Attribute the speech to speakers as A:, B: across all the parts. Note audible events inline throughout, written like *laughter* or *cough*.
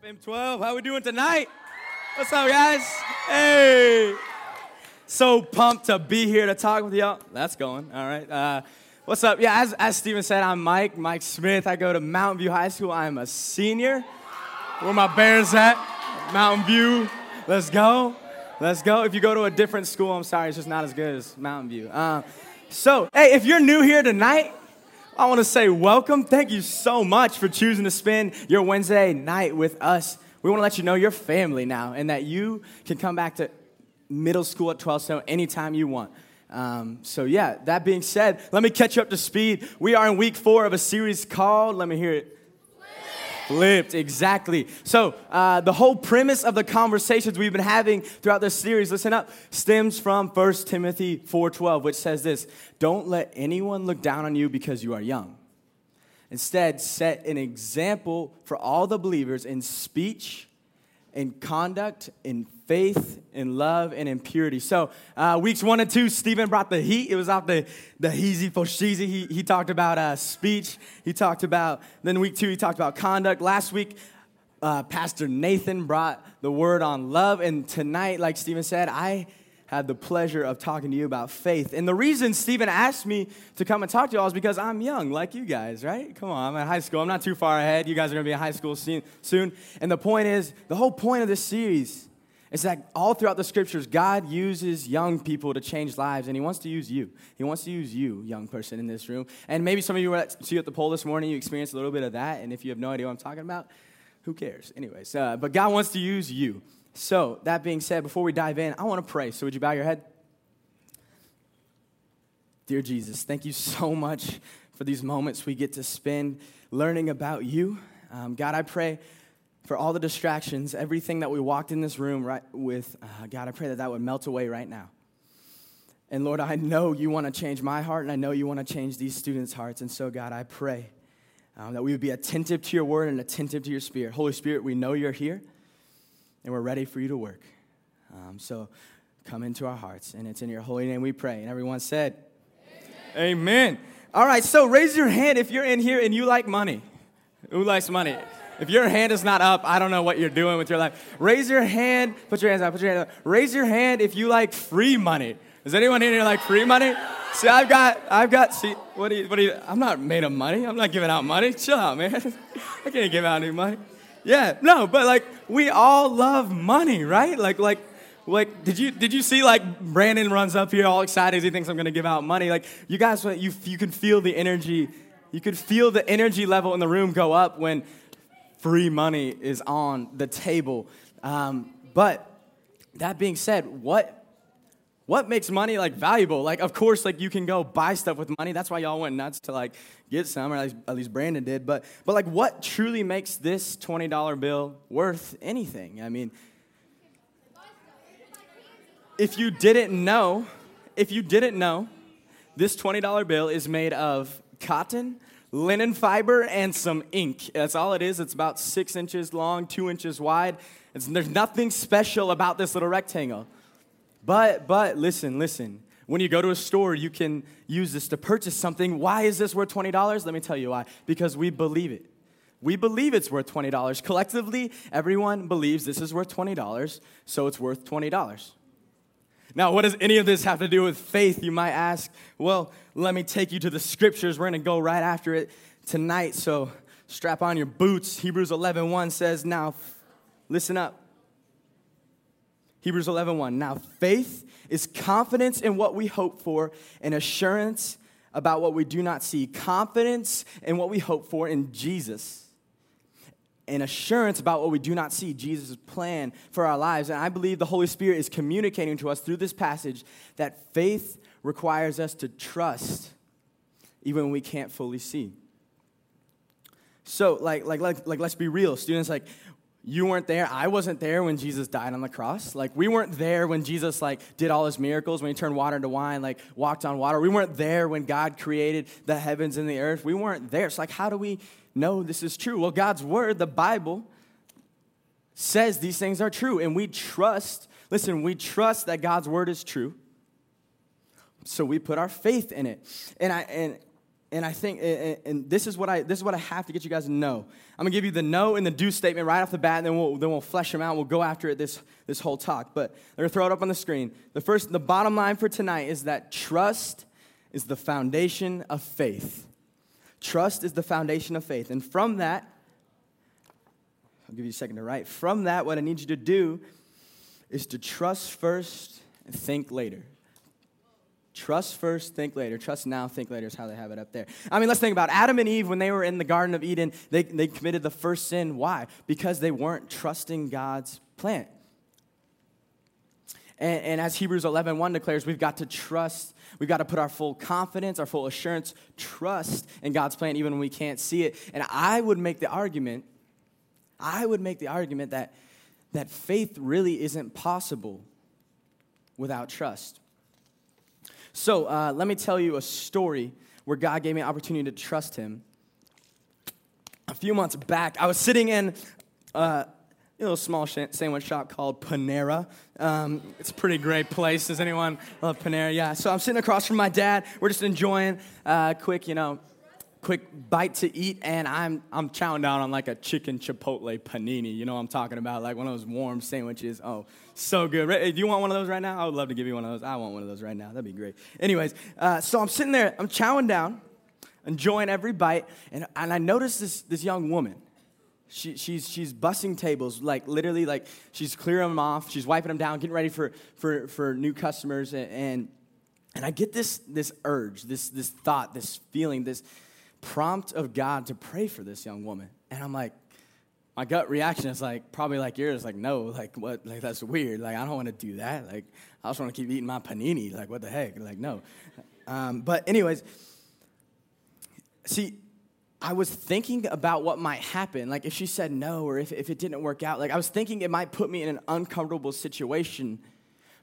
A: up, M12? How we doing tonight? What's up, guys? Hey! So pumped to be here to talk with y'all. That's going, all right. Uh, what's up? Yeah, as, as Steven said, I'm Mike, Mike Smith. I go to Mountain View High School. I'm a senior. Where my bears at? Mountain View. Let's go. Let's go. If you go to a different school, I'm sorry, it's just not as good as Mountain View. Uh, so, hey, if you're new here tonight, I want to say welcome. Thank you so much for choosing to spend your Wednesday night with us. We want to let you know you're family now and that you can come back to middle school at 12 so anytime you want. Um, so, yeah, that being said, let me catch you up to speed. We are in week four of a series called, let me hear it, Flipped, exactly. So, uh, the whole premise of the conversations we've been having throughout this series, listen up, stems from 1 Timothy 4.12, which says this, Don't let anyone look down on you because you are young. Instead, set an example for all the believers in speech, in conduct, in faith, in love, and in purity. So, uh, weeks one and two, Stephen brought the heat. It was off the, the heezy foshizi. He, he talked about uh, speech. He talked about, then week two, he talked about conduct. Last week, uh, Pastor Nathan brought the word on love. And tonight, like Stephen said, I had the pleasure of talking to you about faith. And the reason Stephen asked me to come and talk to y'all is because I'm young, like you guys, right? Come on, I'm in high school. I'm not too far ahead. You guys are gonna be in high school soon. And the point is, the whole point of this series is that all throughout the scriptures, God uses young people to change lives, and He wants to use you. He wants to use you, young person in this room. And maybe some of you were at, See You at the Pole this morning, you experienced a little bit of that, and if you have no idea what I'm talking about, who cares? Anyways, uh, but God wants to use you. So, that being said, before we dive in, I want to pray. So, would you bow your head? Dear Jesus, thank you so much for these moments we get to spend learning about you. Um, God, I pray for all the distractions, everything that we walked in this room right with. Uh, God, I pray that that would melt away right now. And Lord, I know you want to change my heart, and I know you want to change these students' hearts. And so, God, I pray um, that we would be attentive to your word and attentive to your spirit. Holy Spirit, we know you're here and we're ready for you to work. Um, so come into our hearts, and it's in your holy name we pray. And everyone said, Amen. Amen. All right, so raise your hand if you're in here and you like money. Who likes money? If your hand is not up, I don't know what you're doing with your life. Raise your hand. Put your hands up. Put your hand up. Raise your hand if you like free money. Is anyone in here like free money? See, I've got, I've got. See, what do you, what do you? I'm not made of money. I'm not giving out money. Chill out, man. *laughs* I can't give out any money. Yeah, no, but like we all love money, right? Like, like, like, did you did you see like Brandon runs up here all excited? He thinks I'm gonna give out money. Like, you guys, you you can feel the energy. You could feel the energy level in the room go up when free money is on the table. Um, but that being said, what what makes money like valuable? Like, of course, like you can go buy stuff with money. That's why y'all went nuts to like get some, or at least, at least Brandon did. But, but like, what truly makes this twenty dollar bill worth anything? I mean, if you didn't know, if you didn't know, this twenty dollar bill is made of cotton, linen fiber, and some ink. That's all it is. It's about six inches long, two inches wide. It's, there's nothing special about this little rectangle. But, but, listen, listen. When you go to a store, you can use this to purchase something. Why is this worth $20? Let me tell you why. Because we believe it. We believe it's worth $20. Collectively, everyone believes this is worth $20, so it's worth $20. Now, what does any of this have to do with faith, you might ask? Well, let me take you to the scriptures. We're going to go right after it tonight, so strap on your boots. Hebrews 11:1 1 says, Now, listen up. Hebrews 11 1. Now, faith is confidence in what we hope for and assurance about what we do not see. Confidence in what we hope for in Jesus. And assurance about what we do not see, Jesus' plan for our lives. And I believe the Holy Spirit is communicating to us through this passage that faith requires us to trust even when we can't fully see. So, like, like, like, like, let's be real. Students, like, you weren't there. I wasn't there when jesus died on the cross. Like we weren't there when jesus like did all his miracles when he turned water into wine like walked on water. We weren't there when god created the heavens and the earth. We weren't there. So like how do we know this is true? Well god's word the bible says these things are true and we trust listen we trust that god's word is true. So we put our faith in it. And i and and I think, and this is what I this is what I have to get you guys to know. I'm gonna give you the no and the do statement right off the bat, and then we'll then we'll flesh them out. We'll go after it this this whole talk. But they're gonna throw it up on the screen. The first, the bottom line for tonight is that trust is the foundation of faith. Trust is the foundation of faith, and from that, I'll give you a second to write. From that, what I need you to do is to trust first and think later. Trust first, think later. Trust now, think later is how they have it up there. I mean, let's think about Adam and Eve when they were in the Garden of Eden. They, they committed the first sin. Why? Because they weren't trusting God's plan. And, and as Hebrews 11 1 declares, we've got to trust, we've got to put our full confidence, our full assurance, trust in God's plan, even when we can't see it. And I would make the argument, I would make the argument that, that faith really isn't possible without trust. So uh, let me tell you a story where God gave me an opportunity to trust Him. A few months back, I was sitting in uh, a little small sandwich shop called Panera. Um, it's a pretty great place. Does anyone love Panera? Yeah. So I'm sitting across from my dad. We're just enjoying a uh, quick, you know, quick bite to eat, and I'm I'm chowing down on like a chicken chipotle panini. You know what I'm talking about? Like one of those warm sandwiches. Oh, so good. Do you want one of those right now? I would love to give you one of those. I want one of those right now. That'd be great. Anyways, uh, so I'm sitting there, I'm chowing down, enjoying every bite, and, and I notice this this young woman. She, she's, she's bussing tables, like literally, like she's clearing them off. She's wiping them down, getting ready for, for, for new customers. And, and, and I get this, this urge, this, this thought, this feeling, this, prompt of God to pray for this young woman. And I'm like, my gut reaction is like probably like yours, like no, like what, like that's weird. Like I don't want to do that. Like I just want to keep eating my panini. Like what the heck? Like no. Um, but anyways, see, I was thinking about what might happen. Like if she said no, or if if it didn't work out. Like I was thinking it might put me in an uncomfortable situation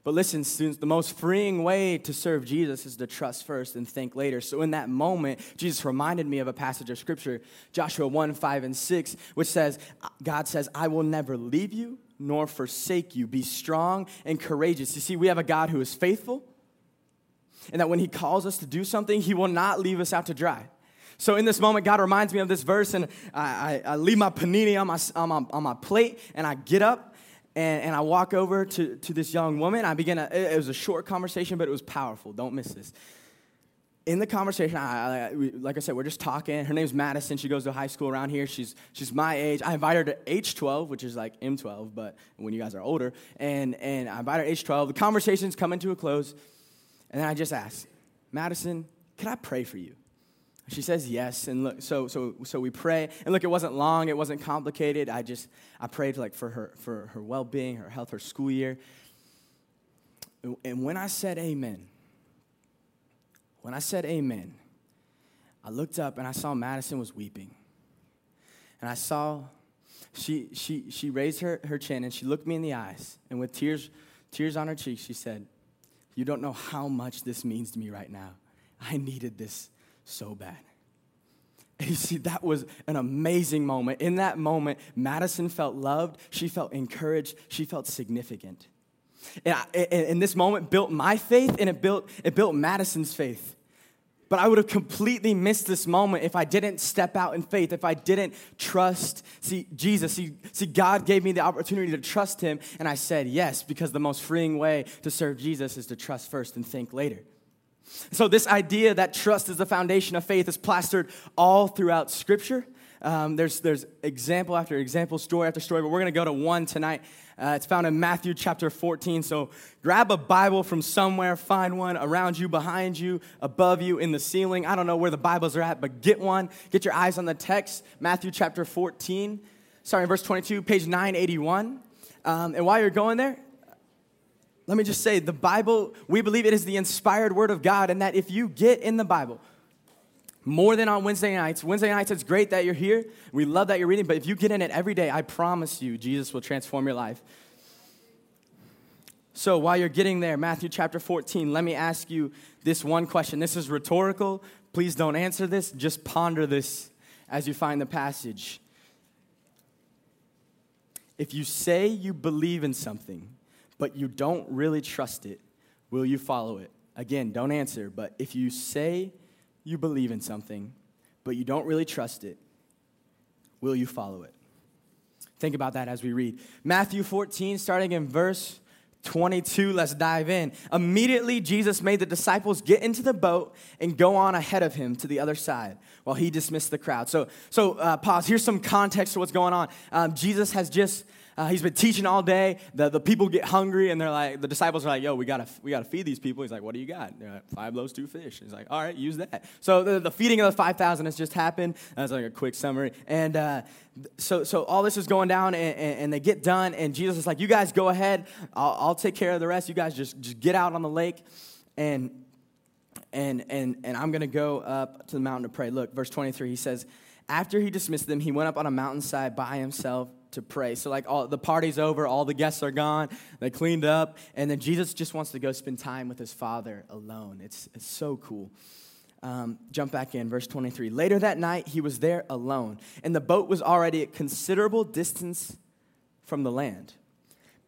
A: but listen, students, the most freeing way to serve Jesus is to trust first and think later. So in that moment, Jesus reminded me of a passage of scripture, Joshua 1 5 and 6, which says, God says, I will never leave you nor forsake you. Be strong and courageous. You see, we have a God who is faithful, and that when he calls us to do something, he will not leave us out to dry. So in this moment, God reminds me of this verse, and I, I, I leave my panini on my, on, my, on my plate, and I get up, and, and I walk over to, to this young woman. I begin, a, it was a short conversation, but it was powerful. Don't miss this. In the conversation, I, I, like I said, we're just talking. Her name's Madison. She goes to high school around here. She's, she's my age. I invite her to H12, which is like M12, but when you guys are older. And, and I invite her to H12. The conversation's coming to a close. And then I just ask, Madison, can I pray for you? She says yes, and look, so so so we pray, and look, it wasn't long, it wasn't complicated. I just I prayed like for her for her well being, her health, her school year. And when I said amen, when I said amen, I looked up and I saw Madison was weeping, and I saw she she she raised her her chin and she looked me in the eyes, and with tears tears on her cheeks, she said, "You don't know how much this means to me right now. I needed this." So bad. And *laughs* you see, that was an amazing moment. In that moment, Madison felt loved, she felt encouraged, she felt significant. And, I, and this moment built my faith and it built, it built Madison's faith. But I would have completely missed this moment if I didn't step out in faith, if I didn't trust, see, Jesus. See, see, God gave me the opportunity to trust Him, and I said yes, because the most freeing way to serve Jesus is to trust first and think later. So, this idea that trust is the foundation of faith is plastered all throughout Scripture. Um, there's, there's example after example, story after story, but we're going to go to one tonight. Uh, it's found in Matthew chapter 14. So grab a Bible from somewhere, find one around you, behind you, above you, in the ceiling. I don't know where the Bibles are at, but get one. Get your eyes on the text, Matthew chapter 14. Sorry, verse 22, page 981. Um, and while you're going there, let me just say the Bible, we believe it is the inspired word of God, and that if you get in the Bible, more than on Wednesday nights. Wednesday nights, it's great that you're here. We love that you're reading, but if you get in it every day, I promise you, Jesus will transform your life. So while you're getting there, Matthew chapter 14, let me ask you this one question. This is rhetorical. Please don't answer this, just ponder this as you find the passage. If you say you believe in something, but you don't really trust it, will you follow it? Again, don't answer, but if you say you believe in something, but you don't really trust it, will you follow it? Think about that as we read. Matthew 14, starting in verse 22, let's dive in. Immediately, Jesus made the disciples get into the boat and go on ahead of him to the other side while he dismissed the crowd. So, so uh, pause. Here's some context to what's going on. Um, Jesus has just uh, he's been teaching all day. The, the people get hungry, and they're like, the disciples are like, yo, we gotta, we gotta feed these people. He's like, what do you got? They're like, Five loaves, two fish. He's like, all right, use that. So the, the feeding of the 5,000 has just happened. That's like a quick summary. And uh, so, so all this is going down, and, and, and, they get done, and Jesus is like, you guys go ahead. I'll, I'll take care of the rest. You guys just, just get out on the lake. And, and, and, and I'm going to go up to the mountain to pray. Look, verse 23, he says, after he dismissed them, he went up on a mountainside by himself to pray. So like all the party's over, all the guests are gone, they cleaned up, and then Jesus just wants to go spend time with his father alone. It's it's so cool. Um, jump back in, verse 23. Later that night, he was there alone, and the boat was already a considerable distance from the land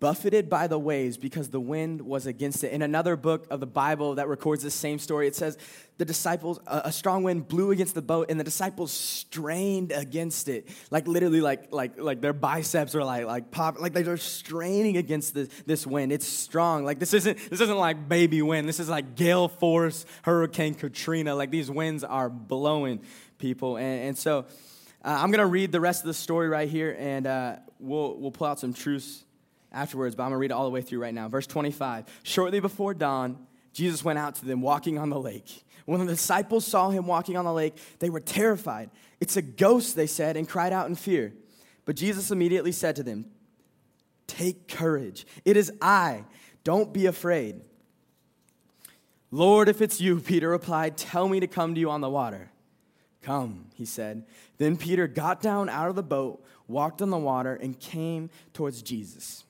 A: buffeted by the waves because the wind was against it. In another book of the Bible that records the same story, it says the disciples, a, strong wind blew against the boat, and the disciples strained against it, like literally, like like like their biceps are like like pop, like they're straining against this this wind. It's strong. Like this isn't this isn't like baby wind. This is like gale force, Hurricane Katrina. Like these winds are blowing people, and, and so. Uh, I'm going to read the rest of the story right here, and uh, we'll, we'll pull out some truths afterwards, but I'm going to read it all the way through right now. Verse 25. Shortly before dawn, Jesus went out to them walking on the lake. When the disciples saw him walking on the lake, they were terrified. It's a ghost, they said, and cried out in fear. But Jesus immediately said to them, Take courage. It is I. Don't be afraid. Lord, if it's you, *laughs* Peter replied, tell me to come to you on the water. Come, he said. Then Peter got down out of the boat, walked on the water, and came towards Jesus.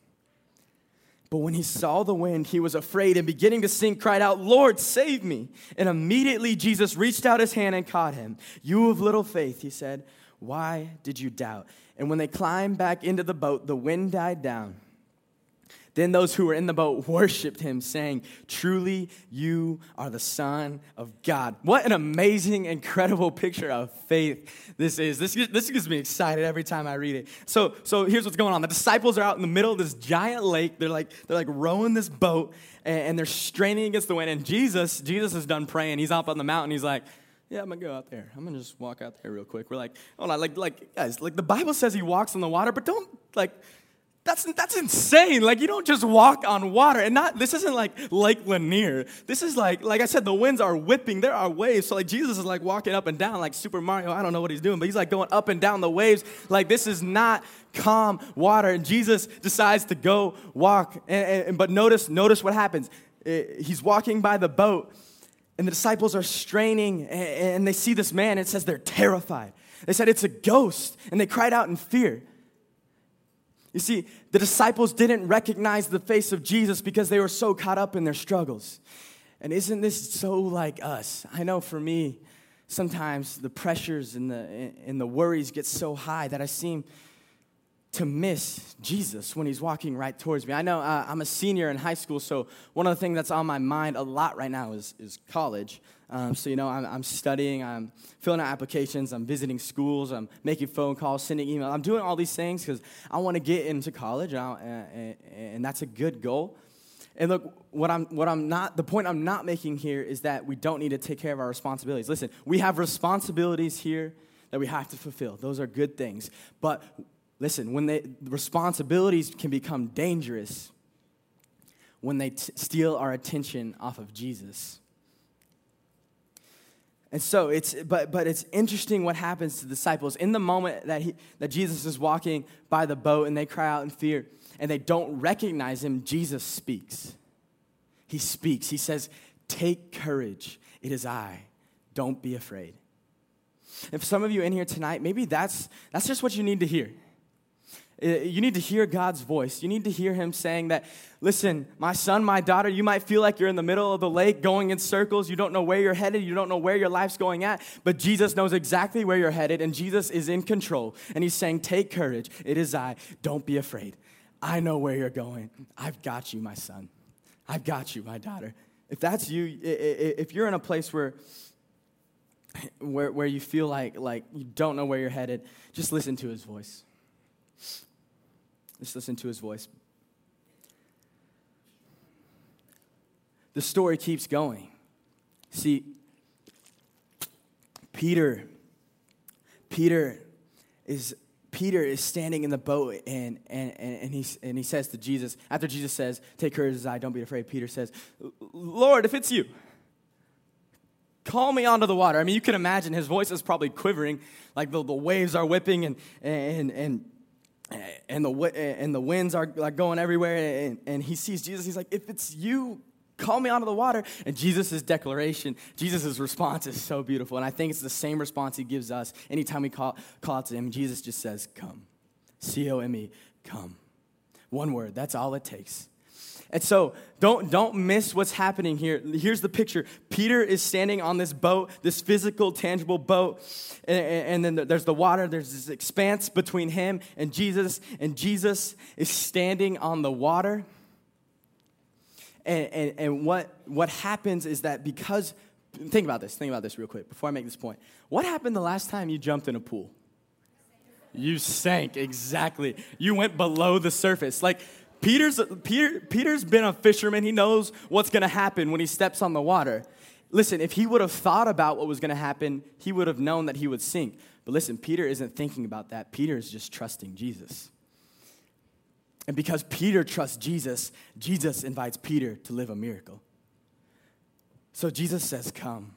A: But when he saw the wind, he was afraid and beginning to sink, cried out, Lord, save me. And immediately Jesus reached out his hand and caught him. You of little faith, he said, why did you doubt? And when they climbed back into the boat, the wind died down. Then those who were in the boat worshiped him, saying, Truly, you are the Son of God. What an amazing, incredible picture of faith this is. This, this gets me excited every time I read it. So, so here's what's going on. The disciples are out in the middle of this giant lake. They're like, they're like rowing this boat, and, and they're straining against the wind. And Jesus, Jesus is done praying. He's up on the mountain. He's like, yeah, I'm gonna go out there. I'm gonna just walk out there real quick. We're like, hold on, like, like guys, like the Bible says he walks on the water, but don't like that's, that's insane. Like, you don't just walk on water. And not, this isn't like Lake Lanier. This is like, like I said, the winds are whipping. There are waves. So, like, Jesus is like walking up and down like Super Mario. I don't know what he's doing, but he's like going up and down the waves. Like, this is not calm water. And Jesus decides to go walk. And, and, but notice, notice what happens. Eh, he's walking by the boat, and the disciples are straining, and they see this man. It says they're terrified. They said it's a ghost, and they cried out in fear. You see, the disciples didn't recognize the face of Jesus because they were so caught up in their struggles. And isn't this so like us? I know for me, sometimes the pressures and the, and the worries get so high that I seem to miss Jesus when he's walking right towards me. I know uh, I'm a senior in high school, so one of the things that's on my mind a lot right now is, is college. Um, so, you know, I'm, I'm, studying, I'm filling out applications, I'm visiting schools, I'm making phone calls, sending emails. I'm doing all these things because I want to get into college, and, and, and that's a good goal. And look, what I'm, what I'm not, the point I'm not making here is that we don't need to take care of our responsibilities. Listen, we have responsibilities here that we have to fulfill. Those are good things. But listen, when they, responsibilities can become dangerous when they t- steal our attention off of Jesus. And so it's but but it's interesting what happens to the disciples in the moment that he that Jesus is walking by the boat and they cry out in fear and they don't recognize him, Jesus speaks. He speaks. He says, "Take courage. It is I. Don't be afraid." If some of you in here tonight, maybe that's that's just what you need to hear. Uh, you need to hear God's voice. You need to hear Him saying that, listen, my son, my daughter, you might feel like you're in the middle of the lake going in circles. You don't know where you're headed. You don't know where your life's going at. But Jesus knows exactly where you're headed, and Jesus is in control. And He's saying, take courage. It is I. Don't be afraid. I know where you're going. I've got you, my son. I've got you, my daughter. If that's you, if you're in a place where where, where you feel like, like you don't know where you're headed, just listen to his voice. Just listen to his voice. The story keeps going. See, Peter, Peter is Peter is standing in the boat and, and, and, he, and he says to Jesus, after Jesus says, Take courage as I, don't be afraid, Peter says, Lord, if it's you, call me onto the water. I mean, you can imagine his voice is probably quivering, like the, the waves are whipping and, and, and, and, the, and the winds are like going everywhere. And, and he sees Jesus. He's like, If it's you, call me onto the water. And Jesus' declaration, Jesus' response is so beautiful. And I think it's the same response he gives us anytime we call, call out to him. Jesus just says, Come. C O M E, come. One word, that's all it takes. And so don't, don't miss what's happening here. Here's the picture Peter is standing on this boat, this physical, tangible boat, and, and then there's the water, there's this expanse between him and Jesus, and Jesus is standing on the water. And, and, and what, what happens is that because, think about this, think about this real quick before I make this point. What happened the last time you jumped in a pool? You sank, exactly. You went below the surface. Like, Peter's, Peter, Peter's been a fisherman. He knows what's going to happen when he steps on the water. Listen, if he would have thought about what was going to happen, he would have known that he would sink. But listen, Peter isn't thinking about that. Peter is just trusting Jesus. And because Peter trusts Jesus, Jesus invites Peter to live a miracle. So Jesus says, Come.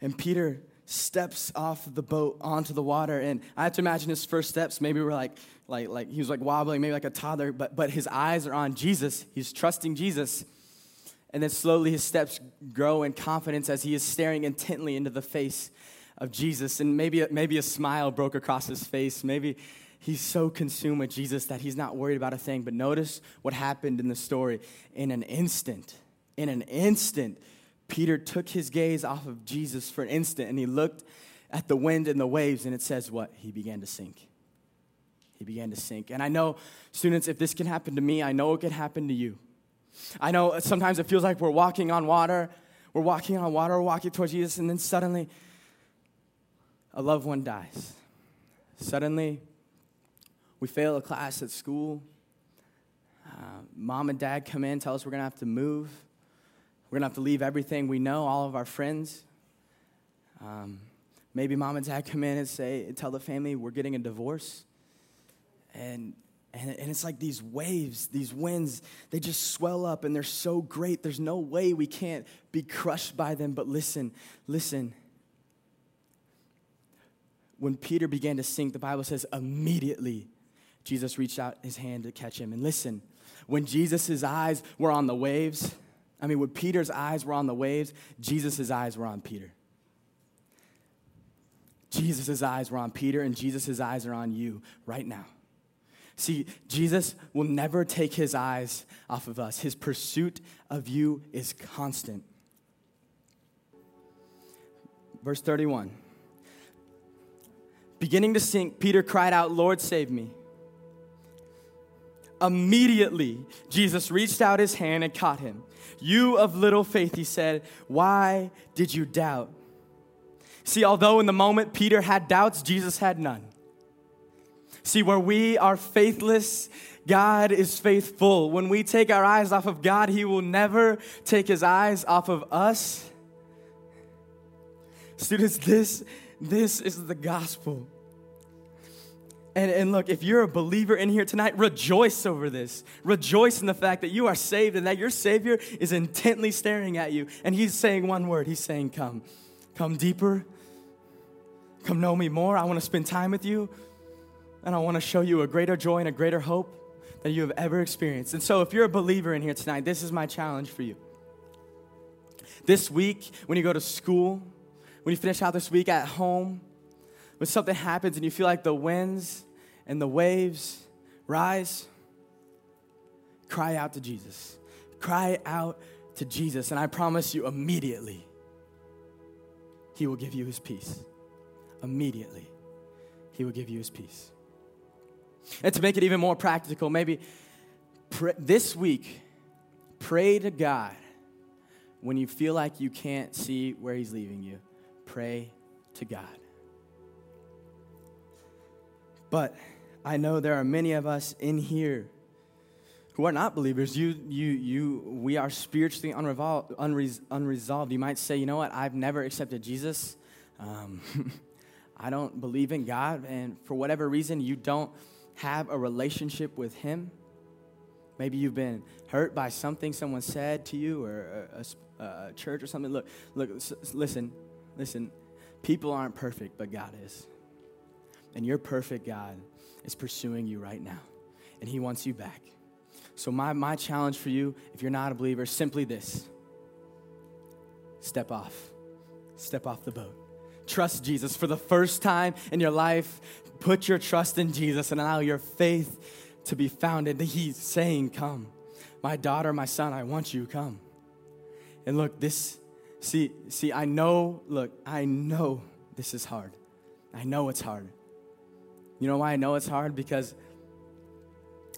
A: And Peter steps off the boat onto the water. And I have to imagine his first steps maybe were like, like, like he was like wobbling, maybe like a toddler, but, but his eyes are on Jesus. He's trusting Jesus. And then slowly his steps grow in confidence as he is staring intently into the face of Jesus. And maybe, maybe a smile broke across his face. Maybe he's so consumed with Jesus that he's not worried about a thing. But notice what happened in the story. In an instant, in an instant, Peter took his gaze off of Jesus for an instant and he looked at the wind and the waves, and it says what? He began to sink. He began to sink. And I know, students, if this can happen to me, I know it can happen to you. I know sometimes it feels like we're walking on water, we're walking on water, we're walking towards Jesus, and then suddenly a loved one dies. Suddenly, we fail a class at school. Uh, mom and dad come in, tell us we're going to have to move. We're going to have to leave everything we know, all of our friends. Um, maybe mom and dad *laughs* come in and say, tell the family we're getting a divorce. And, and, and it's like these waves, these winds, they just swell up and they're so great. There's no way we can't be crushed by them. But listen, listen. When Peter began to sink, the Bible says immediately Jesus reached out his hand to catch him. And listen, when Jesus' eyes were on the waves, I mean, when Peter's eyes were on the waves, Jesus' eyes were on Peter. Jesus' eyes were on Peter, and Jesus' eyes are on you right now. See, Jesus will never take his eyes off of us. His pursuit of you is constant. Verse 31. Beginning to sink, Peter cried out, Lord, save me. Immediately, Jesus reached out his hand and caught him. You of little faith, he said, why did you doubt? See, although in the moment Peter had doubts, Jesus had none. See, where we are faithless, God is faithful. When we take our eyes off of God, He will never take His eyes off of us. Students, this, this is the gospel. And, and look, if you're a believer in here tonight, rejoice over this. Rejoice in the fact that you are saved and that your Savior is intently staring at you. And He's saying one word He's saying, Come, come deeper. Come know me more. I want to spend time with you. And I want to show you a greater joy and a greater hope that you have ever experienced. And so, if you're a believer in here tonight, this is my challenge for you. This week, when you go to school, when you finish out this week at home, when something happens and you feel like the winds and the waves rise, cry out to Jesus. Cry out to Jesus, and I promise you immediately, He will give you His peace. Immediately, He will give you His peace. And to make it even more practical, maybe this week, pray to God when you feel like you can't see where He's leaving you. Pray to God. But I know there are many of us in here who are not believers. You, you, you, we are spiritually unrevolved, unres, unresolved. You might say, you know what, I've never accepted Jesus. Um, *laughs* I don't believe in God, and for whatever reason, you don't have a relationship with Him. Maybe you've been hurt by something someone said to you or a, a, a church or something. Look, look, listen, listen. People aren't perfect, but God is. And your perfect God is pursuing you right now, and He wants you back. So, my, my challenge for you, if you're not a believer, is simply this step off. Step off the boat. Trust Jesus for the first time in your life. Put your trust in Jesus and allow your faith to be founded. He's saying, Come. My daughter, my son, I want you, come. And look, this, see, see, I know, look, I know this is hard. I know it's hard. You know why I know it's hard? Because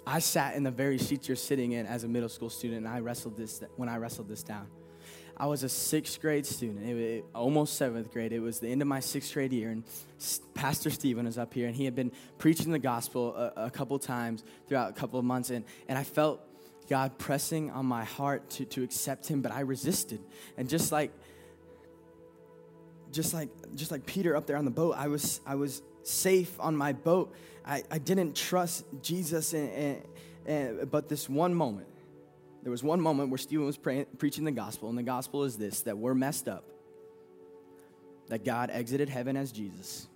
A: I sat in the very seat you're sitting in as a middle school student, and I wrestled this when I wrestled this down. I was a sixth grade student, it, it, almost seventh grade. It was the end of my sixth grade year, and Pastor Stephen was up here, and he had been preaching the gospel a, a couple times throughout a couple of months, and, and I felt God pressing on my heart to, to accept him, but I resisted. And just like just like just like Peter up there on the boat, I was I was safe on my boat. I, I didn't trust Jesus, and, but this one moment, there was one moment where Stephen was preaching the gospel, and the gospel is this that we're messed up, that God exited heaven as Jesus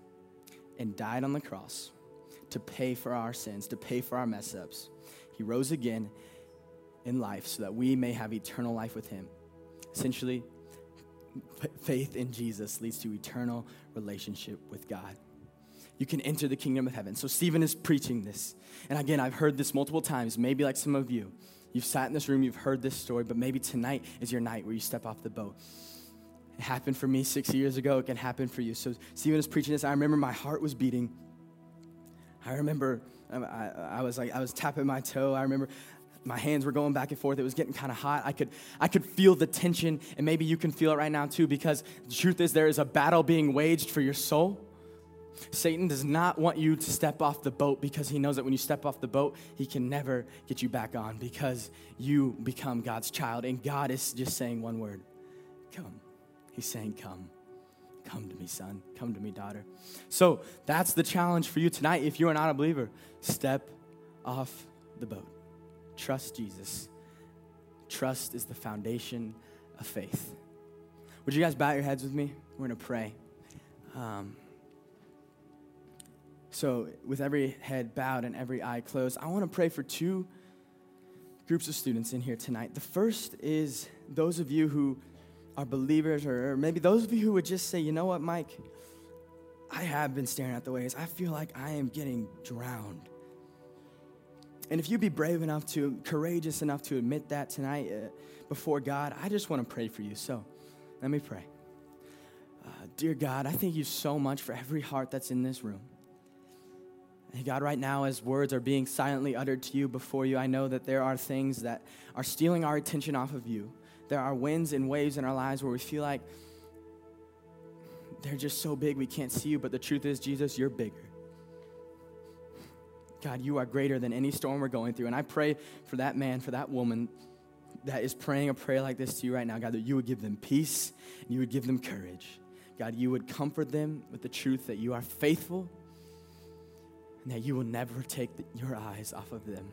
A: and died on the cross to pay for our sins, to pay for our mess ups. He rose again in life so that we may have eternal life with Him. Essentially, faith in Jesus leads to eternal relationship with God you can enter the kingdom of heaven. So Stephen is preaching this. And again, I've heard this multiple times, maybe like some of you. You've sat in this room, you've heard this story, but maybe tonight is your night where you step off the boat. It happened for me six years ago. It can happen for you. So Stephen is preaching this. I remember my heart was beating. I remember um, I, I, was like I was tapping my toe. I remember my hands were going back and forth. It was getting kind of hot. I could I could feel the tension, and maybe you can feel it right now too. Because the truth is, there is a battle being waged for your soul. Satan does not want you to step off the boat because he knows that when you step off the boat, he can never get you back on because you become God's child. And God is just saying one word come. He's saying, Come. Come to me, son. Come to me, daughter. So that's the challenge for you tonight. If you are not a believer, step off the boat. Trust Jesus. Trust is the foundation of faith. Would you guys bow your heads with me? We're going to pray. Um, so, with every head bowed and every eye closed, I want to pray for two groups of students in here tonight. The first is those of you who are believers, or maybe those of you who would just say, you know what, Mike, I have been staring at the waves. I feel like I am getting drowned. And if you'd be brave enough to, courageous enough to admit that tonight uh, before God, I just want to pray for you. So let me pray. Uh, dear God, I thank you so much for every heart that's in this room. God, right now, as words are being silently uttered to you before you, I know that there are things that are stealing our attention off of you. There are winds and waves in our lives where we feel like they're just so big we can't see you, but the truth is, Jesus, you're bigger. God, you are greater than any storm we're going through. And I pray for that man, for that woman that is praying a prayer like this to you right now, God, that you would give them peace and you would give them courage. God, you would comfort them with the truth that you are faithful and that you will never take the, your eyes off of them.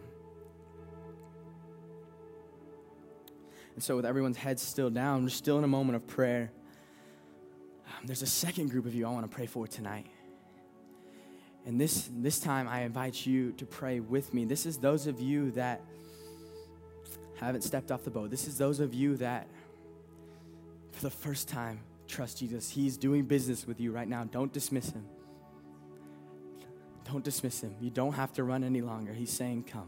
A: And so, with everyone's heads still down, we're still in a moment of prayer. Um, there's a second group of you I want to pray for tonight. And this, this time, I invite you to pray with me. This is those of you that haven't stepped off the boat. This is those of you that, for the first time, trust Jesus. He's doing business with you right now. Don't dismiss him. Don't dismiss him. You don't have to run any longer. He's saying, Come.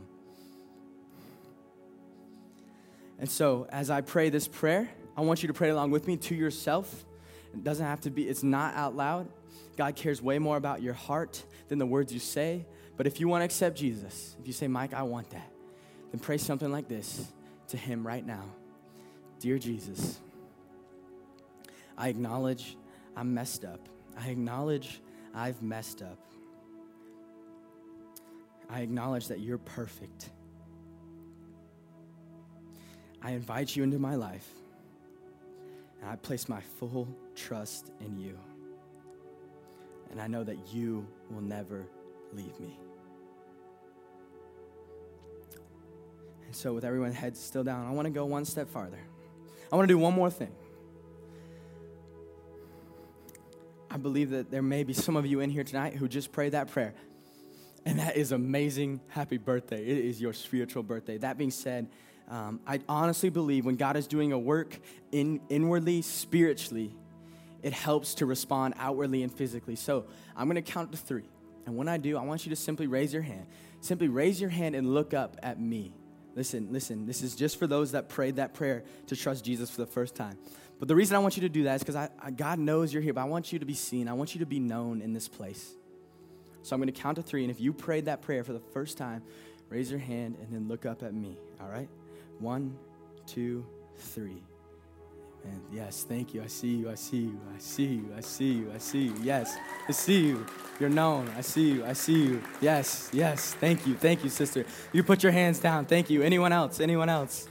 A: And so, as I pray this prayer, I want you to pray along with me to yourself. It doesn't have to be, it's not out loud. God cares way more about your heart than the words you say. But if you want to accept Jesus, if you say, Mike, I want that, then pray something like this to Him right now Dear Jesus, I acknowledge I'm messed up. I acknowledge I've messed up. I acknowledge that you're perfect. I invite you into my life, and I place my full trust in you. And I know that you will never leave me. And so, with everyone's heads still down, I want to go one step farther. I want to do one more thing. I believe that there may be some of you in here tonight who just prayed that prayer. And that is amazing. Happy birthday. It is your spiritual birthday. That being said, um, I honestly believe when God is doing a work in, inwardly, spiritually, it helps to respond outwardly and physically. So I'm going to count to three. And when I do, I want you to simply raise your hand. Simply raise your hand and look up at me. Listen, listen, this is just for those that prayed that prayer to trust Jesus for the first time. But the reason I want you to do that is because God knows you're here, but I want you to be seen. I want you to be known in this place. So I'm going to count to three. And if you prayed that prayer for the first time, raise your hand and then look up at me, all right? One, two, three. And yes, thank you. I see you. I see you. I see you. I see you. I see you. Yes, I see you. You're known. I see you. I see you. Yes, yes. Thank you. Thank you, sister. You put your hands down. Thank you. Anyone else? Anyone else?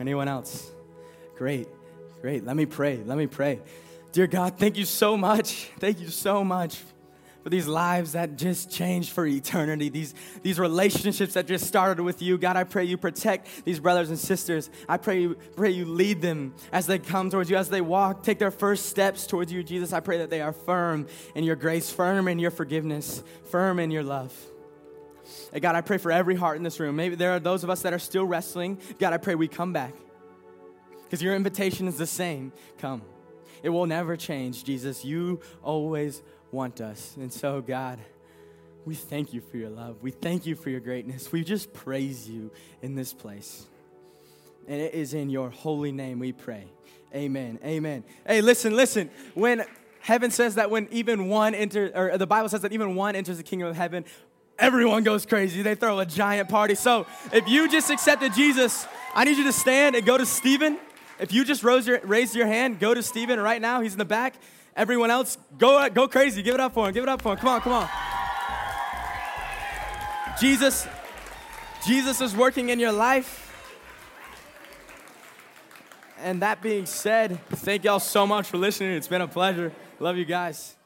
A: Anyone else? Great. Great. Let me pray. Let me pray. Dear God, thank you so much. Thank you so much for these lives that just changed for eternity, these, these relationships that just started with you. God, I pray you protect these brothers and sisters. I pray you, pray you lead them as they come towards you, as they walk, take their first steps towards you, Jesus. I pray that they are firm in your grace, firm in your forgiveness, firm in your love. And God, I pray for every heart in this room. Maybe there are those of us that are still wrestling. God, I pray we come back because your invitation is the same. Come. It will never change, Jesus. You always want us. And so, God, we thank you for your love. We thank you for your greatness. We just praise you in this place. And it is in your holy name we pray. Amen. Amen. Hey, listen, listen. When heaven says that when even one enters, or the Bible says that even one enters the kingdom of heaven, everyone goes crazy. They throw a giant party. So if you just accepted Jesus, I need you to stand and go to Stephen. If you just raise your, raise your hand, go to Stephen right now. He's in the back. Everyone else, go, go crazy. Give it up for him. Give it up for him. Come on, come on. Jesus, Jesus is working in your life. And that being said, thank y'all so much for listening. It's been a pleasure. Love you guys.